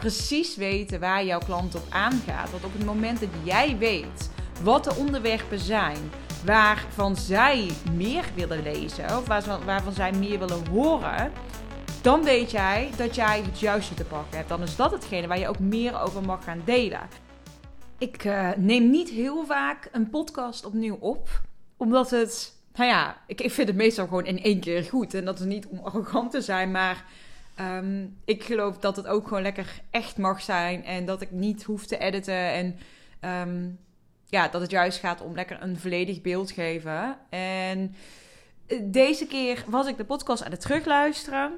precies weten waar jouw klant op aangaat. Want op het moment dat jij weet wat de onderwerpen zijn waarvan zij meer willen lezen of waarvan zij meer willen horen, dan weet jij dat jij het juiste te pakken hebt. Dan is dat hetgene waar je ook meer over mag gaan delen. Ik uh, neem niet heel vaak een podcast opnieuw op, omdat het, nou ja, ik, ik vind het meestal gewoon in één keer goed. En dat is niet om arrogant te zijn, maar um, ik geloof dat het ook gewoon lekker echt mag zijn en dat ik niet hoef te editen en um, ja, dat het juist gaat om lekker een volledig beeld geven. En eh, deze keer was ik de podcast aan het terugluisteren.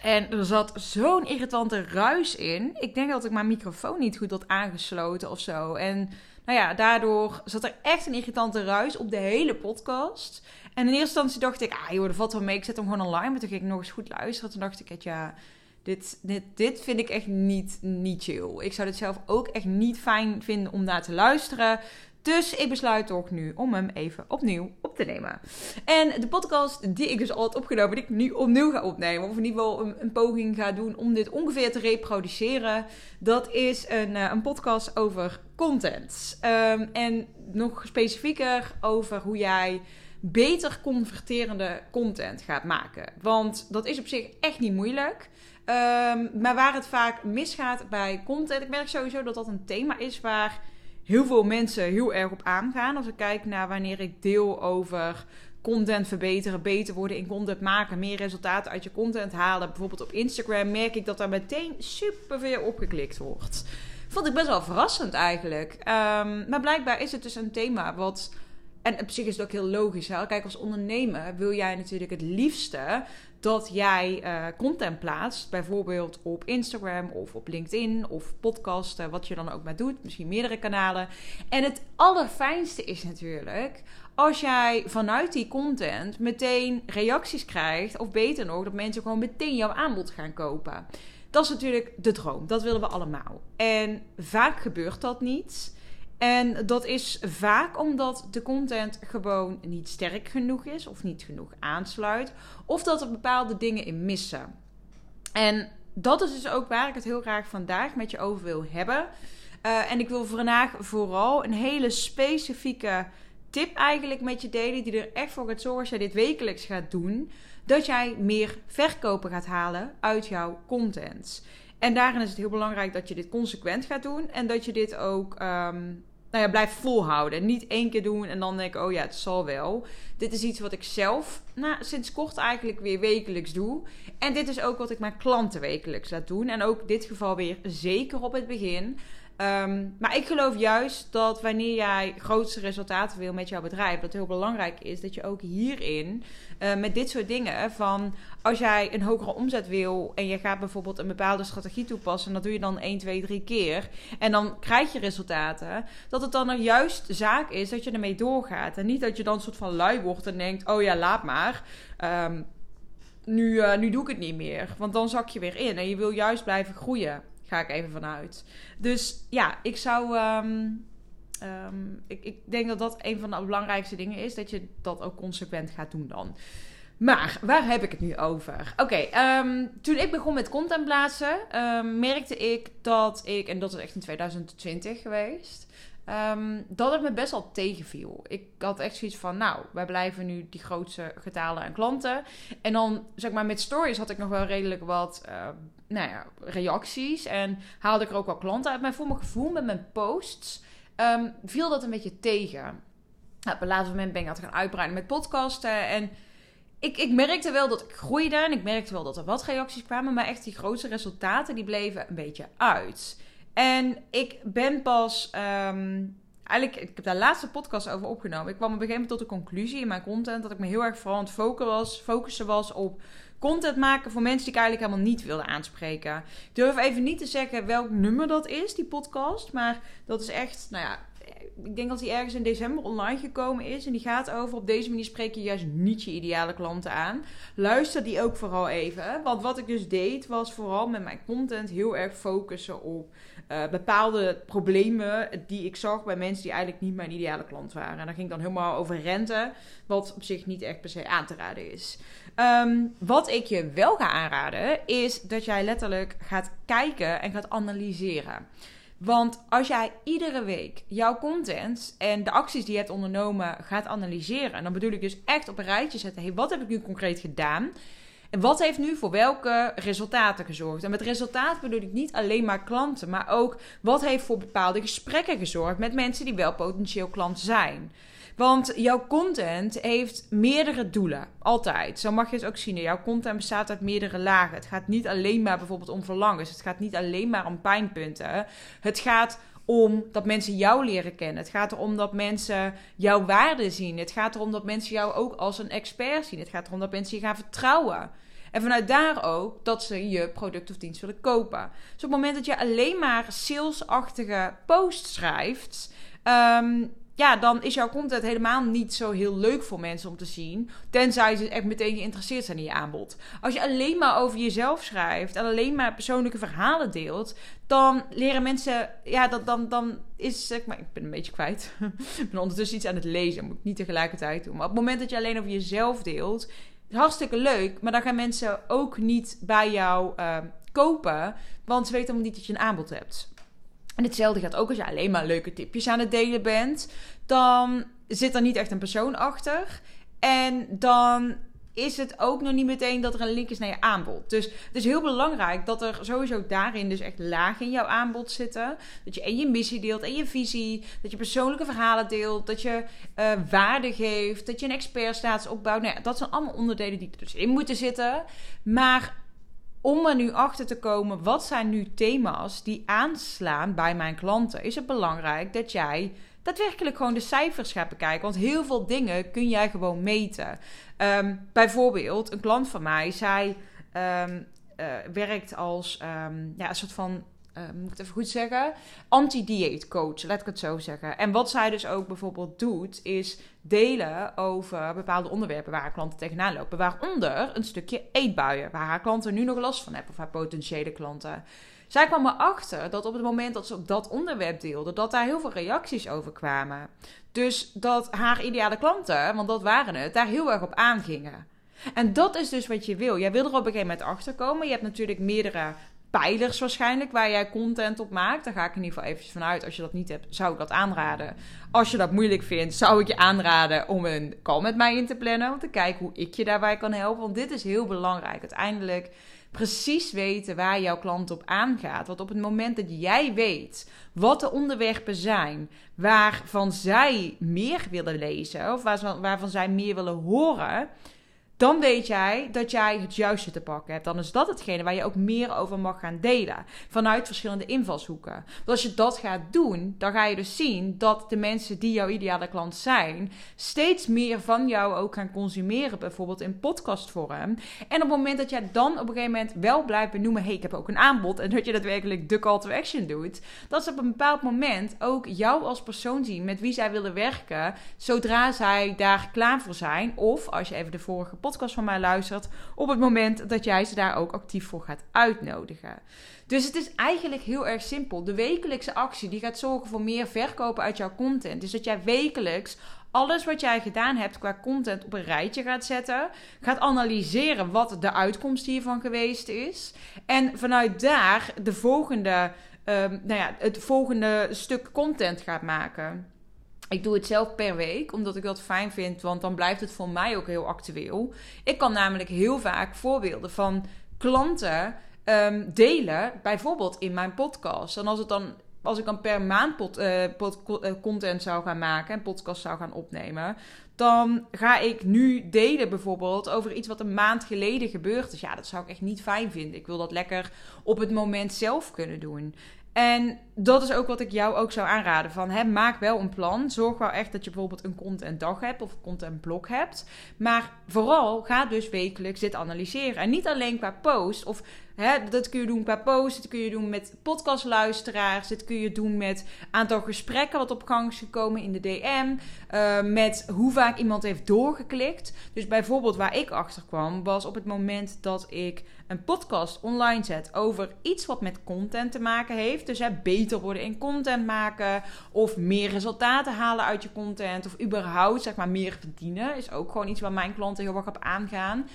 En er zat zo'n irritante ruis in. Ik denk dat ik mijn microfoon niet goed had aangesloten of zo. En nou ja, daardoor zat er echt een irritante ruis op de hele podcast. En in eerste instantie dacht ik, ah joh, dat valt wel mee. Ik zet hem gewoon online. Maar toen ging ik nog eens goed luisteren. Toen dacht ik, ja, dit, dit, dit vind ik echt niet, niet chill. Ik zou dit zelf ook echt niet fijn vinden om naar te luisteren. Dus ik besluit toch nu om hem even opnieuw op te nemen. En de podcast die ik dus al had opgenomen, die ik nu opnieuw ga opnemen, of in ieder geval een, poging ga doen om dit ongeveer te reproduceren, dat is een, eh, een podcast over content. Um, en nog specifieker over hoe jij beter converterende content gaat maken. Want dat is op zich echt niet moeilijk. Um, maar waar het vaak misgaat bij content, ik merk sowieso dat dat een thema is waar heel veel mensen heel erg op aangaan. Als ik kijk naar wanneer ik deel over content verbeteren, beter worden in content maken, meer resultaten uit je content halen. Bijvoorbeeld op Instagram merk ik dat daar meteen superveel opgeklikt wordt. Vond ik best wel verrassend eigenlijk. Um, maar blijkbaar is het dus een thema wat. En op zich is het ook heel logisch. Hè? Kijk, als ondernemer wil jij natuurlijk het liefste dat jij uh, content plaatst, bijvoorbeeld op Instagram of op LinkedIn of podcasten, wat je dan ook maar doet, misschien meerdere kanalen. En het allerfijnste is natuurlijk als jij vanuit die content meteen reacties krijgt, of beter nog, dat mensen gewoon meteen jouw aanbod gaan kopen. Dat is natuurlijk de droom, dat willen we allemaal. En vaak gebeurt dat niet. En dat is vaak omdat de content gewoon niet sterk genoeg is of niet genoeg aansluit. Of dat er bepaalde dingen in missen. En dat is dus ook waar ik het heel graag vandaag met je over wil hebben. Uh, en ik wil vandaag vooral een hele specifieke tip eigenlijk met je delen. Die er echt voor gaat zorgen als jij dit wekelijks gaat doen. Dat jij meer verkopen gaat halen uit jouw content. En daarin is het heel belangrijk dat je dit consequent gaat doen. En dat je dit ook um, nou ja, blijft volhouden. Niet één keer doen en dan denk ik, oh ja, het zal wel. Dit is iets wat ik zelf nou, sinds kort eigenlijk weer wekelijks doe. En dit is ook wat ik mijn klanten wekelijks laat doen. En ook dit geval weer zeker op het begin. Um, maar ik geloof juist dat wanneer jij grootste resultaten wil met jouw bedrijf, dat heel belangrijk is dat je ook hierin uh, met dit soort dingen van als jij een hogere omzet wil en je gaat bijvoorbeeld een bepaalde strategie toepassen, en dat doe je dan 1, 2, 3 keer en dan krijg je resultaten, dat het dan er juist zaak is dat je ermee doorgaat en niet dat je dan een soort van lui wordt en denkt, oh ja, laat maar. Um, nu, uh, nu doe ik het niet meer. Want dan zak je weer in en je wil juist blijven groeien. Ga ik even vanuit. Dus ja, ik zou. Um, ik, ik denk dat dat een van de belangrijkste dingen is. Dat je dat ook consequent gaat doen dan. Maar waar heb ik het nu over? Oké, um, toen ik begon met content plaatsen, merkte ik dat ik, en dat is echt in 2020 geweest, dat het me best wel tegenviel. Ik had echt zoiets van, nou, wij blijven nu die grootste getalen aan klanten. En dan, zeg maar, met stories had ik nog wel redelijk wat, nou ja, reacties. En haalde ik er ook wel klanten uit. Maar voor mijn gevoel met mijn posts um, viel dat een beetje tegen. Nou, op een later moment ben ik aan het gaan uitbreiden met podcasten. En ik, ik merkte wel dat ik groeide. En ik merkte wel dat er wat reacties kwamen. Maar echt die grootste resultaten, die bleven een beetje uit. En ik ben pas. Um, eigenlijk, ik heb daar laatste podcast over opgenomen. Ik kwam op een gegeven moment tot de conclusie in mijn content dat ik me heel erg vooral aan het was, focussen was op content maken voor mensen die ik eigenlijk helemaal niet wilde aanspreken. Ik durf even niet te zeggen welk nummer dat is, die podcast. Maar dat is echt, nou ja, ik denk dat die ergens in december online gekomen is. En die gaat over, op deze manier spreek je juist niet je ideale klanten aan. Luister die ook vooral even. Want wat ik dus deed, was vooral met mijn content heel erg focussen op uh, bepaalde problemen die ik zag bij mensen die eigenlijk niet mijn ideale klant waren. En dat ging dan helemaal over rente, wat op zich niet echt per se aan te raden is. Ehm, wat ik je wel ga aanraden, is dat jij letterlijk gaat kijken en gaat analyseren. Want als jij iedere week jouw content en de acties die je hebt ondernomen gaat analyseren, en dan bedoel ik dus echt op een rijtje zetten: hey, wat heb ik nu concreet gedaan? En wat heeft nu voor welke resultaten gezorgd? En met resultaat bedoel ik niet alleen maar klanten, maar ook wat heeft voor bepaalde gesprekken gezorgd met mensen die wel potentieel klant zijn. Want jouw content heeft meerdere doelen. Altijd. Zo mag je het ook zien. Jouw content bestaat uit meerdere lagen. Het gaat niet alleen maar bijvoorbeeld om verlangens. Het gaat niet alleen maar om pijnpunten. Het gaat om dat mensen jou leren kennen. Het gaat erom dat mensen jouw waarde zien. Het gaat erom dat mensen jou ook als een expert zien. Het gaat erom dat mensen je gaan vertrouwen. En vanuit daar ook dat ze je product of dienst willen kopen. Dus op het moment dat je alleen maar salesachtige posts schrijft. Um, ja, dan is jouw content helemaal niet zo heel leuk voor mensen om te zien. Tenzij ze echt meteen geïnteresseerd zijn in je aanbod. Als je alleen maar over jezelf schrijft en alleen maar persoonlijke verhalen deelt, dan leren mensen. Ja, dat, dan, dan is. Maar, ik ben een beetje kwijt. ik ben ondertussen iets aan het lezen. Moet ik niet tegelijkertijd doen. Maar op het moment dat je alleen over jezelf deelt, is hartstikke leuk. Maar dan gaan mensen ook niet bij jou uh, kopen. Want ze weten helemaal niet dat je een aanbod hebt. En hetzelfde gaat ook als je alleen maar leuke tipjes aan het delen bent. Dan zit er niet echt een persoon achter. En dan is het ook nog niet meteen dat er een link is naar je aanbod. Dus het is heel belangrijk dat er sowieso daarin dus echt lagen in jouw aanbod zitten. Dat je en je missie deelt en je visie. Dat je persoonlijke verhalen deelt. Dat je uh, waarde geeft. Dat je een expertstatus opbouwt. Nou ja, dat zijn allemaal onderdelen die er dus in moeten zitten. Maar om er nu achter te komen, wat zijn nu thema's die aanslaan bij mijn klanten, is het belangrijk dat jij daadwerkelijk gewoon de cijfers gaat bekijken. Want heel veel dingen kun jij gewoon meten. Um, bijvoorbeeld, een klant van mij, zij um, uh, werkt als um, ja, een soort van uh, moet ik het even goed zeggen, anti-dieet coach, laat ik het zo zeggen. En wat zij dus ook bijvoorbeeld doet, is delen over bepaalde onderwerpen waar haar klanten tegenaan lopen. Waaronder een stukje eetbuien, waar haar klanten nu nog last van hebben, of haar potentiële klanten. Zij kwam erachter dat op het moment dat ze op dat onderwerp deelde, dat daar heel veel reacties over kwamen. Dus dat haar ideale klanten, want dat waren het, daar heel erg op aangingen. En dat is dus wat je wil. Jij wil er op een gegeven moment achter komen. Je hebt natuurlijk meerdere pijlers waarschijnlijk waar jij content op maakt. Daar ga ik in ieder geval even vanuit. Als je dat niet hebt, zou ik dat aanraden. Als je dat moeilijk vindt, zou ik je aanraden om een call met mij in te plannen. Om te kijken hoe ik je daarbij kan helpen. Want dit is heel belangrijk. Uiteindelijk precies weten waar jouw klant op aangaat. Want op het moment dat jij weet wat de onderwerpen zijn waarvan zij meer willen lezen, of waarvan zij meer willen horen dan weet jij dat jij het juiste te pakken hebt. Dan is dat hetgene waar je ook meer over mag gaan delen. Vanuit verschillende invalshoeken. Want als je dat gaat doen, dan ga je dus zien dat de mensen die jouw ideale klant zijn, steeds meer van jou ook gaan consumeren. Bijvoorbeeld in podcastvorm. En op het moment dat jij dan op een gegeven moment wel blijft benoemen: hé, hey, ik heb ook een aanbod. En dat je daadwerkelijk de call to action doet. Dat ze op een bepaald moment ook jou als persoon zien met wie zij willen werken. Zodra zij daar klaar voor zijn. Of als je even de vorige podcast van mij luistert, op het moment dat jij ze daar ook actief voor gaat uitnodigen. Dus het is eigenlijk heel erg simpel. De wekelijkse actie die gaat zorgen voor meer verkopen uit jouw content. Dus dat jij wekelijks alles wat jij gedaan hebt qua content op een rijtje gaat zetten. Gaat analyseren wat de uitkomst hiervan geweest is. En vanuit daar de volgende, um, nou ja, het volgende stuk content gaat maken. Ik doe het zelf per week, omdat ik dat fijn vind, want dan blijft het voor mij ook heel actueel. Ik kan namelijk heel vaak voorbeelden van klanten um, delen, bijvoorbeeld in mijn podcast. En als, het dan, als ik dan per maand pod, uh, content zou gaan maken en podcast zou gaan opnemen, dan ga ik nu delen bijvoorbeeld over iets wat een maand geleden gebeurd is. Ja, dat zou ik echt niet fijn vinden. Ik wil dat lekker op het moment zelf kunnen doen. En dat is ook wat ik jou ook zou aanraden. Van, hè, maak wel een plan. Zorg wel echt dat je bijvoorbeeld een content dag hebt of een content blok hebt. Maar vooral ga dus wekelijks dit analyseren. En niet alleen qua post of Hè, dat kun je doen per post, dat kun je doen met podcastluisteraars, dit kun je doen met aantal gesprekken wat op gang is gekomen in de DM, eh, met hoe vaak iemand heeft doorgeklikt. Dus bijvoorbeeld waar ik achter kwam, was op het moment dat ik een podcast online zet over iets wat met content te maken heeft. Dus hè, beter worden in content maken, of meer resultaten halen uit je content, of überhaupt zeg maar meer verdienen, is ook gewoon iets waar mijn klanten heel erg op aangaan.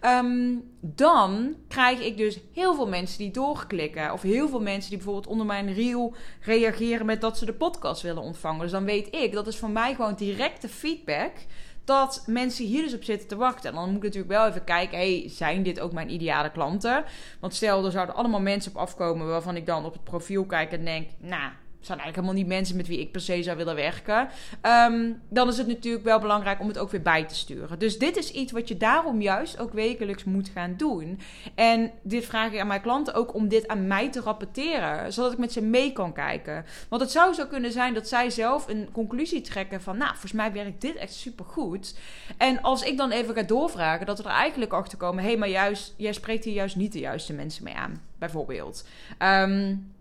Ehm, dan krijg ik dus heel veel mensen die doorklikken. Of heel veel mensen die bijvoorbeeld onder mijn reel reageren met dat ze de podcast willen ontvangen. Dus dan weet ik, dat is voor mij gewoon directe feedback dat mensen hier dus op zitten te wachten. En dan moet ik natuurlijk wel even kijken, hey, zijn dit ook mijn ideale klanten? Want stel, er zouden allemaal mensen op afkomen waarvan ik dan op het profiel kijk en denk, nou, zijn eigenlijk helemaal niet mensen met wie ik per se zou willen werken. Ehm, dan is het natuurlijk wel belangrijk om het ook weer bij te sturen. Dus dit is iets wat je daarom juist ook wekelijks moet gaan doen. En dit vraag ik aan mijn klanten ook om dit aan mij te rapporteren, zodat ik met ze mee kan kijken. Want het zou zo kunnen zijn dat zij zelf een conclusie trekken van, nou, volgens mij werkt dit echt supergoed. En als ik dan even ga doorvragen, dat we er eigenlijk achter komen, hé, hey, maar juist, jij spreekt hier juist niet de juiste mensen mee aan, bijvoorbeeld. Um,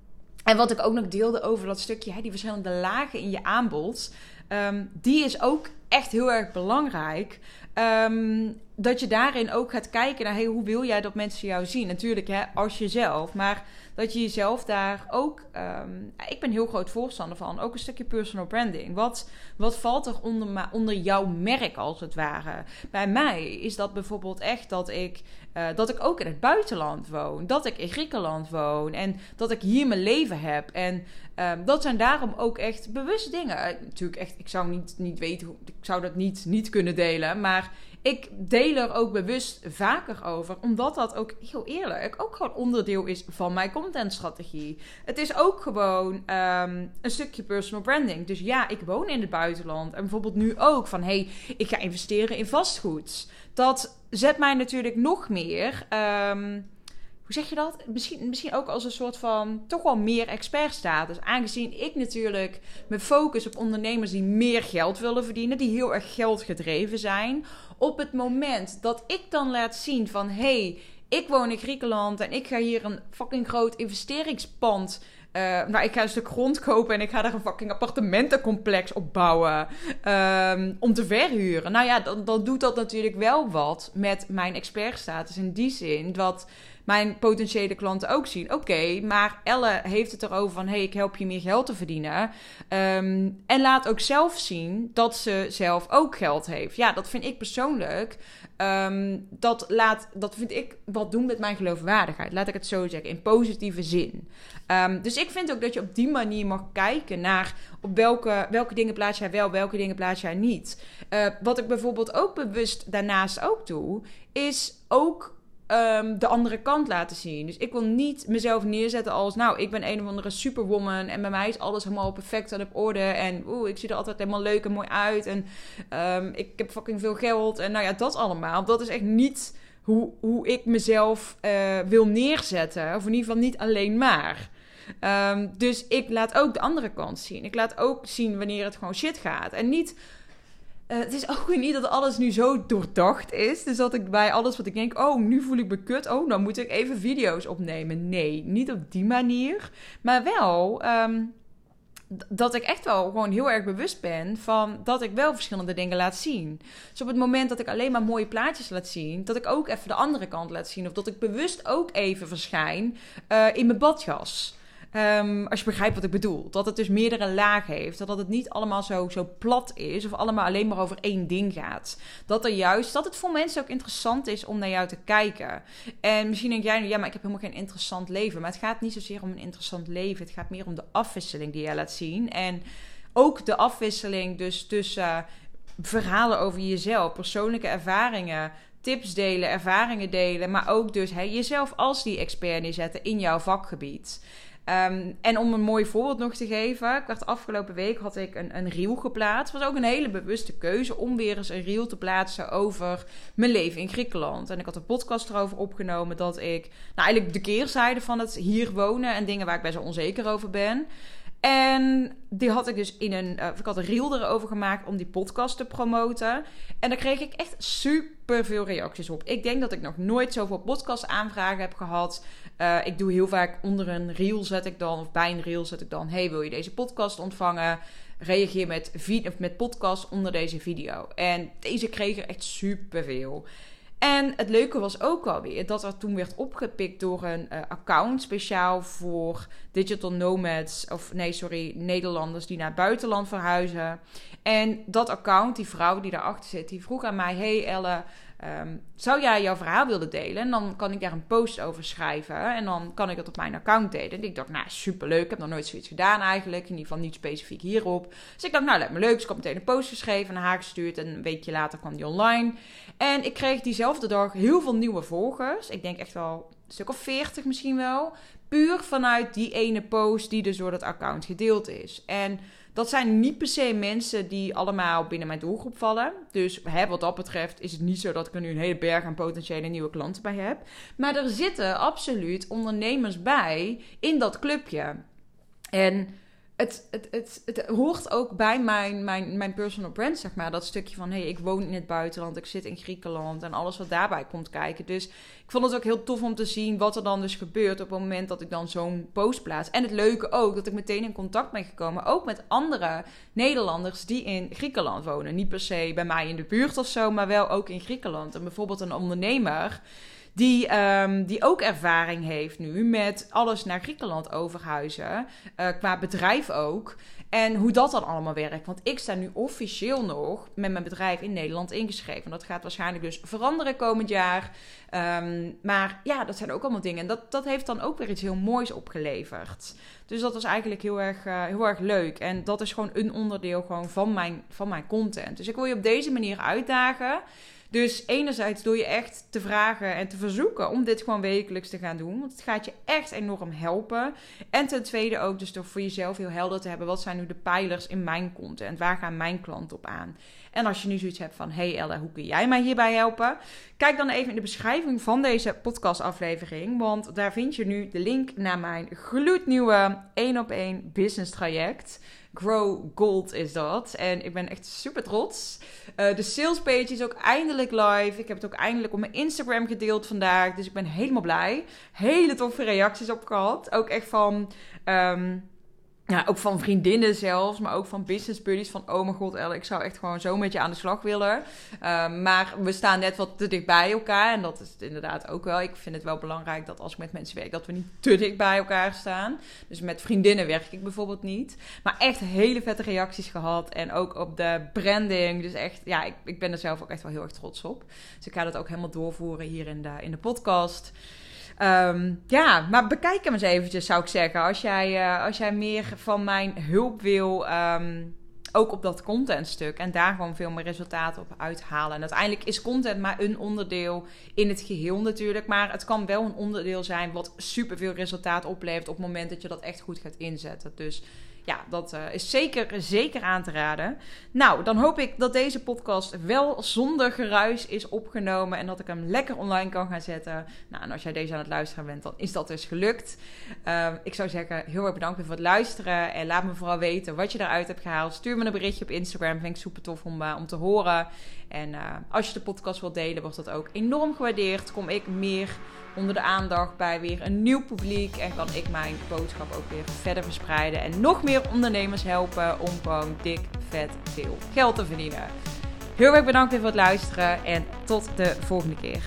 en wat ik ook nog deelde over dat stukje, hè, die verschillende lagen in je aanbod, ehm, die is ook echt heel erg belangrijk. Ehm, dat je daarin ook gaat kijken naar hey, hoe wil jij dat mensen jou zien. Natuurlijk hè, als jezelf, maar dat je jezelf daar ook. Ehm, ik ben heel groot voorstander van. Ook een stukje personal branding. Wat, wat valt er onder, onder jouw merk als het ware? Bij mij is dat bijvoorbeeld echt dat ik, uh, dat ik ook in het buitenland woon. Dat ik in Griekenland woon. En dat ik hier mijn leven heb. En um, dat zijn daarom ook echt bewust dingen. Uh, natuurlijk echt, ik zou niet, niet weten, ik zou dat niet, niet kunnen delen. Maar ik deel er ook bewust vaker over, omdat dat ook heel eerlijk ook gewoon onderdeel is van mijn contentstrategie. Het is ook gewoon um, een stukje personal branding. Dus ja, ik woon in het buitenland en bijvoorbeeld nu ook van hey, ik ga investeren in vastgoed. Dat zet mij natuurlijk nog meer. Um, hoe zeg je dat? Misschien, misschien ook als een soort van toch wel meer expertstatus. Aangezien ik natuurlijk me focus op ondernemers die meer geld willen verdienen, die heel erg geldgedreven zijn. Op het moment dat ik dan laat zien van hey, ik woon in Griekenland en ik ga hier een fucking groot investeringspand. Uh, nou, ik ga een stuk grond kopen en ik ga daar een fucking appartementencomplex op bouwen. Um, om te verhuren. Nou ja, dan doet dat natuurlijk wel wat met mijn expertstatus. In die zin dat mijn potentiële klanten ook zien. Oké, maar Elle heeft het erover van... hey, ik help je meer geld te verdienen. Um, en laat ook zelf zien dat ze zelf ook geld heeft. Ja, dat vind ik persoonlijk... Um, dat, laat, dat vind ik wat doen met mijn geloofwaardigheid. Laat ik het zo zeggen, in positieve zin. Um, dus ik vind ook dat je op die manier mag kijken naar op welke, welke dingen plaats jij wel, welke dingen plaats jij niet. Uh, wat ik bijvoorbeeld ook bewust daarnaast ook doe, is ook um, de andere kant laten zien. Dus ik wil niet mezelf neerzetten als, nou, ik ben een of andere superwoman en bij mij is alles helemaal perfect en op orde en oeh, ik zie er altijd helemaal leuk en mooi uit en um, ik heb fucking veel geld en nou ja, dat allemaal. Dat is echt niet hoe, hoe ik mezelf uh, wil neerzetten, of in ieder geval niet alleen maar. Um, dus ik laat ook de andere kant zien. Ik laat ook zien wanneer het gewoon shit gaat. En niet uh, het is ook niet dat alles nu zo doordacht is. Dus dat ik bij alles wat ik denk, oh, nu voel ik me kut. Oh, dan moet ik even video's opnemen. Nee, niet op die manier. Maar wel um, dat ik echt wel gewoon heel erg bewust ben van dat ik wel verschillende dingen laat zien. Dus op het moment dat ik alleen maar mooie plaatjes laat zien, dat ik ook even de andere kant laat zien. Of dat ik bewust ook even verschijn uh, in mijn badjas. Um, als je begrijpt wat ik bedoel. Dat het dus meerdere lagen heeft. Dat het niet allemaal zo, zo plat is. Of allemaal alleen maar over één ding gaat. Dat er juist, dat het voor mensen ook interessant is om naar jou te kijken. En misschien denk jij nu, ja, maar ik heb helemaal geen interessant leven. Maar het gaat niet zozeer om een interessant leven. Het gaat meer om de afwisseling die jij laat zien. En ook de afwisseling dus tussen verhalen over jezelf, persoonlijke ervaringen, tips delen, ervaringen delen, maar ook dus jezelf als die expert neerzetten in jouw vakgebied. Um, en om een mooi voorbeeld nog te geven. Ik werd afgelopen week had ik een, een reel geplaatst. Was ook een hele bewuste keuze om weer eens een reel te plaatsen over mijn leven in Griekenland. En ik had een podcast erover opgenomen dat ik nou, eigenlijk de keerzijde van het hier wonen en dingen waar ik best wel onzeker over ben. En die had ik dus in een. Uh, ik had een reel erover gemaakt om die podcast te promoten. En daar kreeg ik echt super veel reacties op. Ik denk dat ik nog nooit zoveel podcast aanvragen heb gehad. Uh, ik doe heel vaak onder een reel zet ik dan, of bij een reel zet ik dan: Hey, wil je deze podcast ontvangen? Reageer met, met podcast onder deze video. En deze kreeg er echt super veel. En het leuke was ook alweer dat er toen werd opgepikt door een uh, account speciaal voor digital nomads, of nee, sorry, Nederlanders die naar het buitenland verhuizen. En dat account, die vrouw die daarachter zit, die vroeg aan mij: Hey Elle, ehm, zou jij jouw verhaal willen delen? En dan kan ik daar een post over schrijven. En dan kan ik het op mijn account delen. En ik dacht, nou, superleuk. Ik heb nog nooit zoiets gedaan eigenlijk. In ieder geval niet specifiek hierop. Dus ik dacht, nou, lijkt me leuk. Dus ik heb meteen een post geschreven, naar haar gestuurd. En een weekje later kwam die online. En ik kreeg diezelfde dag heel veel nieuwe volgers. Ik denk echt wel een stuk of 40 misschien wel. Puur vanuit die ene post die dus door dat account gedeeld is. En dat zijn niet per se mensen die allemaal binnen mijn doelgroep vallen. Dus hè, wat dat betreft is het niet zo dat ik er nu een hele berg aan potentiële nieuwe klanten bij heb. Maar er zitten absoluut ondernemers bij in dat clubje. En het, het, het, hoort ook bij mijn, mijn, mijn personal brand, zeg maar. Dat stukje van, hé, hey, ik woon in het buitenland, ik zit in Griekenland en alles wat daarbij komt kijken. Dus ik vond het ook heel tof om te zien wat er dan dus gebeurt op het moment dat ik dan zo'n post plaats. En het leuke ook, dat ik meteen in contact ben gekomen, ook met andere Nederlanders die in Griekenland wonen. Niet per se bij mij in de buurt of zo, maar wel ook in Griekenland. En bijvoorbeeld een ondernemer die, um, die ook ervaring heeft nu met alles naar Griekenland overhuizen. Uh, qua bedrijf ook. En hoe dat dan allemaal werkt. Want ik sta nu officieel nog met mijn bedrijf in Nederland ingeschreven. Dat gaat waarschijnlijk dus veranderen komend jaar. Um, maar ja, dat zijn ook allemaal dingen. En dat, dat heeft dan ook weer iets heel moois opgeleverd. Dus dat was eigenlijk heel erg, uh, heel erg leuk. En dat is gewoon een onderdeel gewoon van, mijn, van mijn content. Dus ik wil je op deze manier uitdagen. Dus enerzijds door je echt te vragen en te verzoeken om dit gewoon wekelijks te gaan doen. Want het gaat je echt enorm helpen. En ten tweede ook dus door voor jezelf heel helder te hebben. Wat zijn nu de pijlers in mijn content? Waar gaan mijn klanten op aan? En als je nu zoiets hebt van, hey Ella, hoe kun jij mij hierbij helpen? Kijk dan even in de beschrijving van deze podcastaflevering. Want daar vind je nu de link naar mijn gloednieuwe 1 op 1 business traject. Grow Gold is dat. En ik ben echt super trots. Uh, de salespage is ook eindelijk live. Ik heb het ook eindelijk op mijn Instagram gedeeld vandaag. Dus ik ben helemaal blij. Hele toffe reacties op gehad. Ook echt van... Um, ja, ook van vriendinnen zelfs, maar ook van business buddies. Van, oh mijn god, ik zou echt gewoon zo met je aan de slag willen. Um, maar we staan net wat te dicht bij elkaar. En dat is het inderdaad ook wel. Ik vind het wel belangrijk dat als ik met mensen werk, dat we niet te dicht bij elkaar staan. Dus met vriendinnen werk ik bijvoorbeeld niet. Maar echt hele vette reacties gehad. En ook op de branding. Dus echt, ja, ik, ik ben er zelf ook echt wel heel erg trots op. Dus ik ga dat ook helemaal doorvoeren hier in de, in de podcast. Um, ja, maar bekijk hem eens eventjes, zou ik zeggen. Als jij, uh, als jij meer van mijn hulp wil, um, ook op dat contentstuk. En daar gewoon veel meer resultaten op uithalen. En uiteindelijk is content maar een onderdeel in het geheel natuurlijk. Maar het kan wel een onderdeel zijn wat superveel resultaat oplevert op het moment dat je dat echt goed gaat inzetten. Dus ja, dat uh, is zeker, zeker aan te raden. Nou, dan hoop ik dat deze podcast wel zonder geruis is opgenomen en dat ik hem lekker online kan gaan zetten. Nou, en als jij deze aan het luisteren bent, dan is dat dus gelukt. Uh, ik zou zeggen, heel erg bedankt voor het luisteren en laat me vooral weten wat je eruit hebt gehaald. Stuur me een berichtje op Instagram, vind ik super tof om, uh, om te horen. En uh, als je de podcast wilt delen, wordt dat ook enorm gewaardeerd. Kom ik meer onder de aandacht bij weer een nieuw publiek. En kan ik mijn boodschap ook weer verder verspreiden. En nog ondernemers helpen om gewoon dik, vet, veel geld te verdienen. Heel erg bedankt voor het luisteren en tot de volgende keer.